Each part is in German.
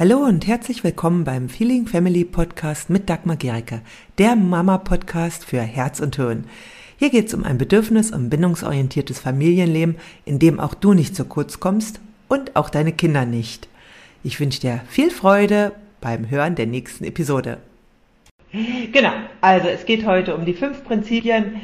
Hallo und herzlich willkommen beim Feeling Family Podcast mit Dagmar Gericke, der Mama-Podcast für Herz und Hirn. Hier geht es um ein bedürfnis- und bindungsorientiertes Familienleben, in dem auch du nicht zu kurz kommst und auch deine Kinder nicht. Ich wünsche dir viel Freude beim Hören der nächsten Episode. Genau, also es geht heute um die fünf Prinzipien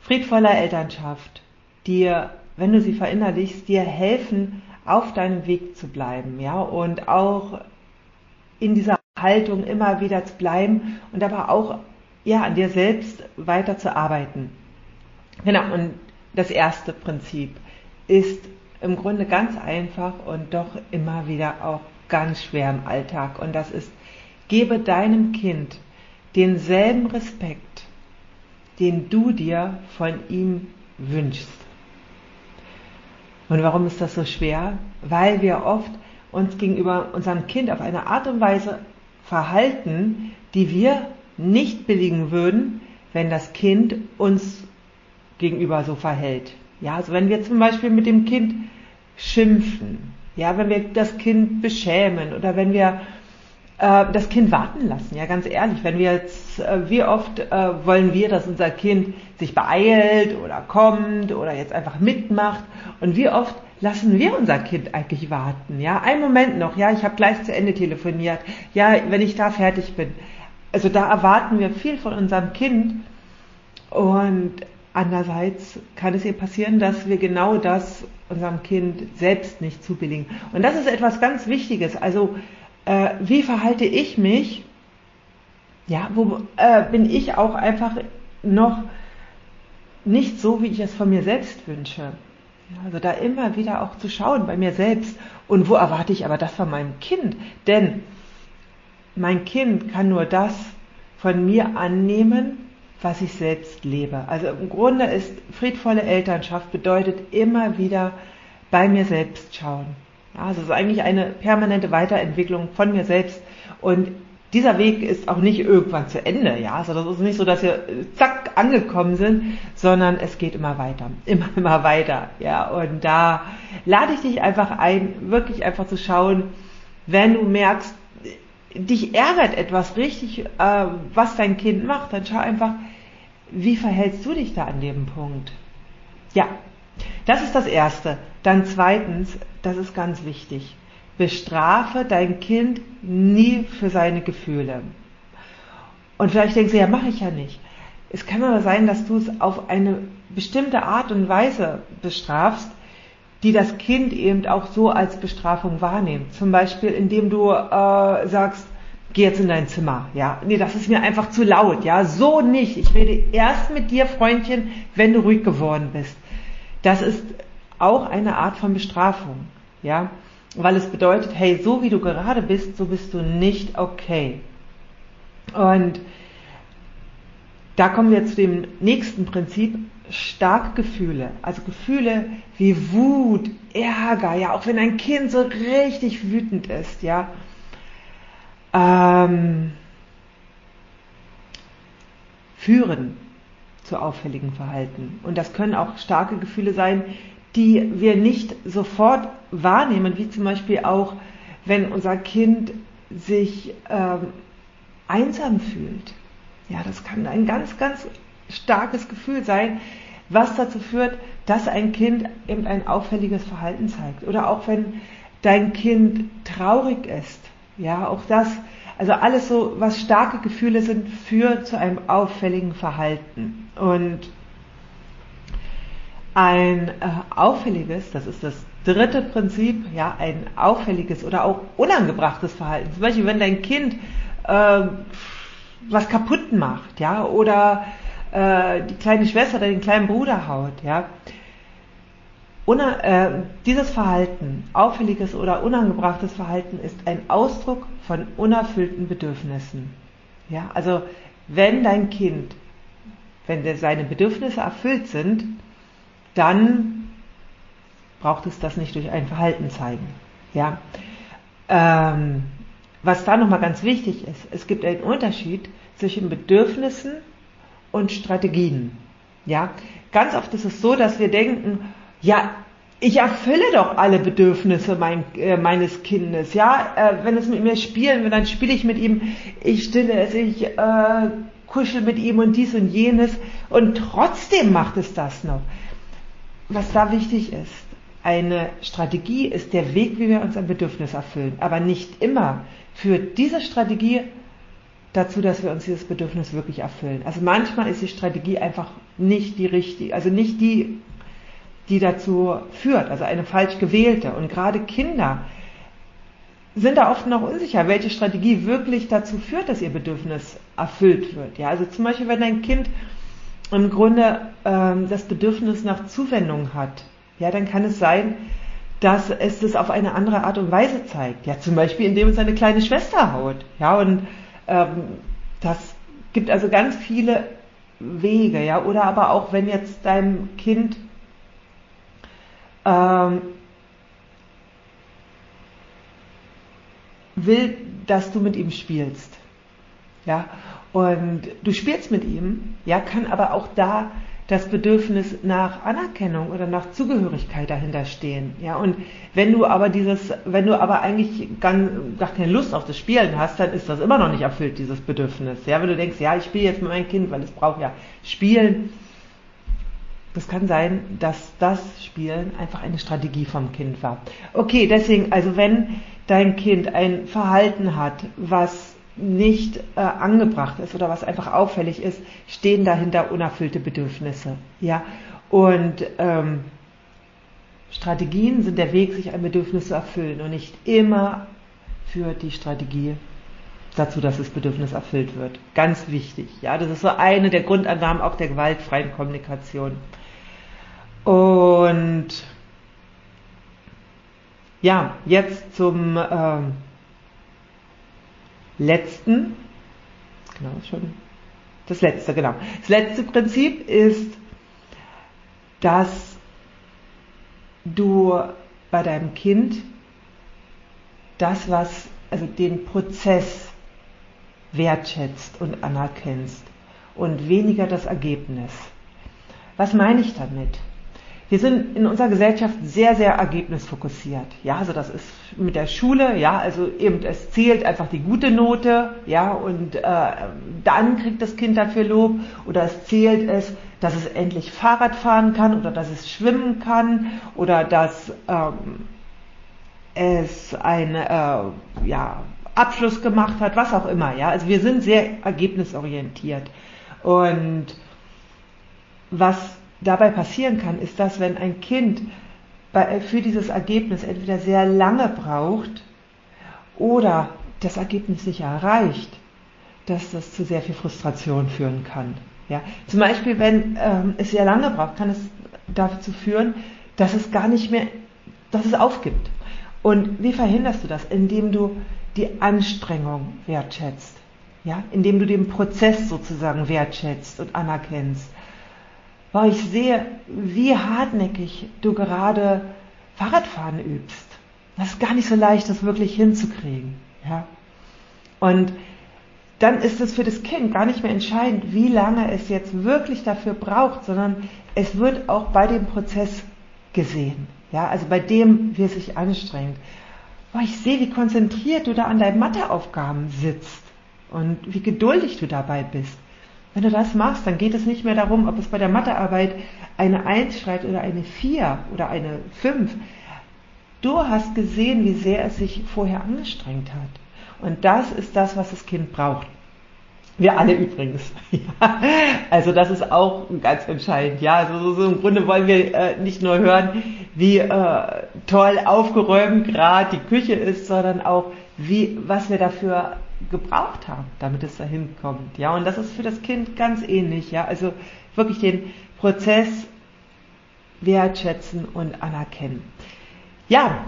friedvoller Elternschaft, die, wenn du sie verinnerlichst, dir helfen, auf deinem Weg zu bleiben, ja, und auch in dieser Haltung immer wieder zu bleiben und aber auch ja an dir selbst weiter zu arbeiten. Genau, und das erste Prinzip ist im Grunde ganz einfach und doch immer wieder auch ganz schwer im Alltag. Und das ist, gebe deinem Kind denselben Respekt, den du dir von ihm wünschst. Und warum ist das so schwer? Weil wir oft uns gegenüber unserem Kind auf eine Art und Weise verhalten, die wir nicht billigen würden, wenn das Kind uns gegenüber so verhält. Ja, also wenn wir zum Beispiel mit dem Kind schimpfen, ja, wenn wir das Kind beschämen oder wenn wir äh, das Kind warten lassen, ja, ganz ehrlich, wenn wir jetzt, äh, wie oft äh, wollen wir, dass unser Kind sich beeilt oder kommt oder jetzt einfach mitmacht und wie oft lassen wir unser Kind eigentlich warten? Ja, einen Moment noch, ja, ich habe gleich zu Ende telefoniert. Ja, wenn ich da fertig bin. Also da erwarten wir viel von unserem Kind und andererseits kann es ihr passieren, dass wir genau das unserem Kind selbst nicht zubilligen. Und das ist etwas ganz Wichtiges. Also äh, wie verhalte ich mich? Ja, wo äh, bin ich auch einfach noch nicht so, wie ich es von mir selbst wünsche? Also da immer wieder auch zu schauen bei mir selbst und wo erwarte ich aber das von meinem Kind? Denn mein Kind kann nur das von mir annehmen, was ich selbst lebe. Also im Grunde ist friedvolle Elternschaft bedeutet immer wieder bei mir selbst schauen. Also es ist eigentlich eine permanente Weiterentwicklung von mir selbst und dieser Weg ist auch nicht irgendwann zu Ende, ja. Also das ist nicht so, dass wir äh, zack angekommen sind, sondern es geht immer weiter, immer, immer weiter, ja. Und da lade ich dich einfach ein, wirklich einfach zu schauen, wenn du merkst, dich ärgert etwas richtig, äh, was dein Kind macht, dann schau einfach, wie verhältst du dich da an dem Punkt? Ja, das ist das Erste. Dann zweitens, das ist ganz wichtig bestrafe dein Kind nie für seine Gefühle. Und vielleicht denkst du, ja, mache ich ja nicht. Es kann aber sein, dass du es auf eine bestimmte Art und Weise bestrafst, die das Kind eben auch so als Bestrafung wahrnimmt. Zum Beispiel, indem du äh, sagst, geh jetzt in dein Zimmer. Ja, nee, das ist mir einfach zu laut. Ja, so nicht. Ich rede erst mit dir, Freundchen, wenn du ruhig geworden bist. Das ist auch eine Art von Bestrafung. Ja, weil es bedeutet, hey, so wie du gerade bist, so bist du nicht okay. Und da kommen wir zu dem nächsten Prinzip, starke Gefühle. Also Gefühle wie Wut, Ärger, ja, auch wenn ein Kind so richtig wütend ist, ja. Ähm, führen zu auffälligen Verhalten. Und das können auch starke Gefühle sein, die wir nicht sofort wahrnehmen, wie zum Beispiel auch, wenn unser Kind sich ähm, einsam fühlt. Ja, das kann ein ganz, ganz starkes Gefühl sein, was dazu führt, dass ein Kind eben ein auffälliges Verhalten zeigt. Oder auch wenn dein Kind traurig ist. Ja, auch das, also alles so, was starke Gefühle sind, führt zu einem auffälligen Verhalten. Und ein äh, auffälliges, das ist das dritte Prinzip, ja, ein auffälliges oder auch unangebrachtes Verhalten. Zum Beispiel, wenn dein Kind äh, was kaputt macht, ja, oder äh, die kleine Schwester oder den kleinen Bruder haut, ja. Una, äh, dieses Verhalten, auffälliges oder unangebrachtes Verhalten, ist ein Ausdruck von unerfüllten Bedürfnissen. Ja, also wenn dein Kind, wenn seine Bedürfnisse erfüllt sind, dann braucht es das nicht durch ein Verhalten zeigen. Ja. Ähm, was da nochmal ganz wichtig ist, es gibt einen Unterschied zwischen Bedürfnissen und Strategien. Ja, ganz oft ist es so, dass wir denken, ja, ich erfülle doch alle Bedürfnisse mein, äh, meines Kindes. Ja, äh, wenn es mit mir spielen will, dann spiele ich mit ihm. Ich stille es, ich äh, kuschel mit ihm und dies und jenes. Und trotzdem macht es das noch. Was da wichtig ist, eine Strategie ist der Weg, wie wir uns ein Bedürfnis erfüllen. Aber nicht immer führt diese Strategie dazu, dass wir uns dieses Bedürfnis wirklich erfüllen. Also manchmal ist die Strategie einfach nicht die richtige, also nicht die die dazu führt, also eine falsch gewählte. Und gerade Kinder sind da oft noch unsicher, welche Strategie wirklich dazu führt, dass ihr Bedürfnis erfüllt wird. Ja, also zum Beispiel, wenn ein Kind im Grunde ähm, das Bedürfnis nach Zuwendung hat, ja, dann kann es sein, dass es das auf eine andere Art und Weise zeigt. Ja, zum Beispiel, indem es seine kleine Schwester haut. Ja, und ähm, das gibt also ganz viele Wege. Ja, oder aber auch, wenn jetzt deinem Kind ähm, will, dass du mit ihm spielst. Ja, und du spielst mit ihm, ja, kann aber auch da das Bedürfnis nach Anerkennung oder nach Zugehörigkeit dahinter stehen. Ja, und wenn du aber dieses, wenn du aber eigentlich gar, gar keine Lust auf das Spielen hast, dann ist das immer noch nicht erfüllt, dieses Bedürfnis. Ja, wenn du denkst, ja, ich spiele jetzt mit meinem Kind, weil es braucht ja Spielen, das kann sein, dass das Spielen einfach eine Strategie vom Kind war. Okay, deswegen, also wenn dein Kind ein Verhalten hat, was nicht äh, angebracht ist oder was einfach auffällig ist, stehen dahinter unerfüllte Bedürfnisse. Ja, und ähm, Strategien sind der Weg, sich ein Bedürfnis zu erfüllen und nicht immer führt die Strategie dazu, dass das Bedürfnis erfüllt wird. Ganz wichtig. Ja, das ist so eine der Grundannahmen auch der gewaltfreien Kommunikation. Und ja, jetzt zum äh, letzten, genau, schon das letzte, genau. Das letzte Prinzip ist, dass du bei deinem Kind das, was, also den Prozess wertschätzt und anerkennst und weniger das Ergebnis. Was meine ich damit? Wir sind in unserer Gesellschaft sehr, sehr ergebnisfokussiert. Ja, also das ist mit der Schule, ja, also eben es zählt einfach die gute Note, ja, und äh, dann kriegt das Kind dafür Lob oder es zählt es, dass es endlich Fahrrad fahren kann oder dass es schwimmen kann oder dass ähm, es einen äh, ja, Abschluss gemacht hat, was auch immer, ja. Also wir sind sehr ergebnisorientiert und was dabei passieren kann, ist, dass wenn ein Kind für dieses Ergebnis entweder sehr lange braucht oder das Ergebnis nicht erreicht, dass das zu sehr viel Frustration führen kann. Ja, zum Beispiel, wenn ähm, es sehr lange braucht, kann es dazu führen, dass es gar nicht mehr, dass es aufgibt. Und wie verhinderst du das? Indem du die Anstrengung wertschätzt. Ja, indem du den Prozess sozusagen wertschätzt und anerkennst weil ich sehe, wie hartnäckig du gerade Fahrradfahren übst. Das ist gar nicht so leicht, das wirklich hinzukriegen. Ja? Und dann ist es für das Kind gar nicht mehr entscheidend, wie lange es jetzt wirklich dafür braucht, sondern es wird auch bei dem Prozess gesehen. Ja, also bei dem, wie es sich anstrengt. Boah, ich sehe, wie konzentriert du da an deinen Matheaufgaben sitzt und wie geduldig du dabei bist. Wenn du das machst, dann geht es nicht mehr darum, ob es bei der Mathearbeit eine 1 schreibt oder eine 4 oder eine 5. Du hast gesehen, wie sehr es sich vorher angestrengt hat. Und das ist das, was das Kind braucht. Wir alle übrigens. Also das ist auch ganz entscheidend. Ja, also so, so im Grunde wollen wir äh, nicht nur hören, wie äh, toll aufgeräumt gerade die Küche ist, sondern auch wie was wir dafür gebraucht haben, damit es dahin kommt. Ja, und das ist für das Kind ganz ähnlich. Ja, also wirklich den Prozess wertschätzen und anerkennen. Ja,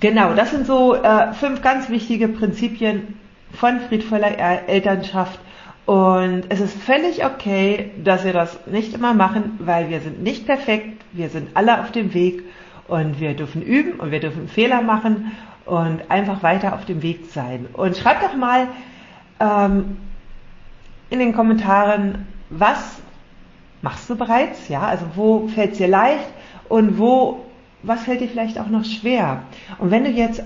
genau, das sind so äh, fünf ganz wichtige Prinzipien von friedvoller Elternschaft. Und es ist völlig okay, dass wir das nicht immer machen, weil wir sind nicht perfekt, wir sind alle auf dem Weg und wir dürfen üben und wir dürfen Fehler machen und einfach weiter auf dem Weg sein. Und schreibt doch mal ähm, in den Kommentaren, was machst du bereits? Ja, also wo fällt es dir leicht und wo was fällt dir vielleicht auch noch schwer? Und wenn du jetzt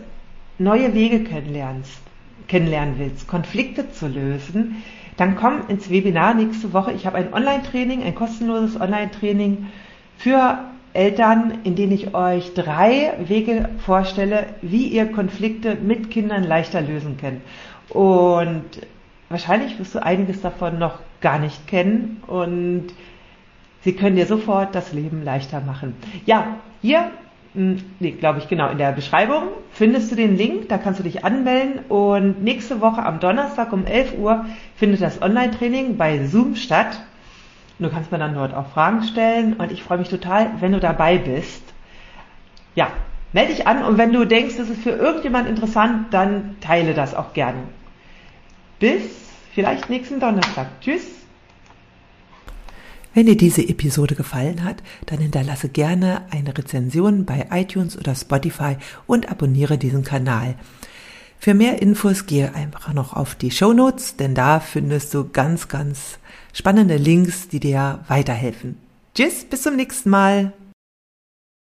neue Wege kennenlernst, kennenlernen willst, Konflikte zu lösen, dann komm ins Webinar nächste Woche. Ich habe ein Online-Training, ein kostenloses Online-Training für Eltern, in denen ich euch drei Wege vorstelle, wie ihr Konflikte mit Kindern leichter lösen könnt. Und wahrscheinlich wirst du einiges davon noch gar nicht kennen und sie können dir sofort das Leben leichter machen. Ja, hier hm, nee, glaube ich, genau, in der Beschreibung findest du den Link, da kannst du dich anmelden und nächste Woche am Donnerstag um 11 Uhr findet das Online-Training bei Zoom statt. Du kannst mir dann dort auch Fragen stellen und ich freue mich total, wenn du dabei bist. Ja, melde dich an und wenn du denkst, das ist für irgendjemand interessant, dann teile das auch gerne. Bis vielleicht nächsten Donnerstag. Tschüss. Wenn dir diese Episode gefallen hat, dann hinterlasse gerne eine Rezension bei iTunes oder Spotify und abonniere diesen Kanal. Für mehr Infos gehe einfach noch auf die Show Notes, denn da findest du ganz, ganz spannende Links, die dir weiterhelfen. Tschüss, bis zum nächsten Mal.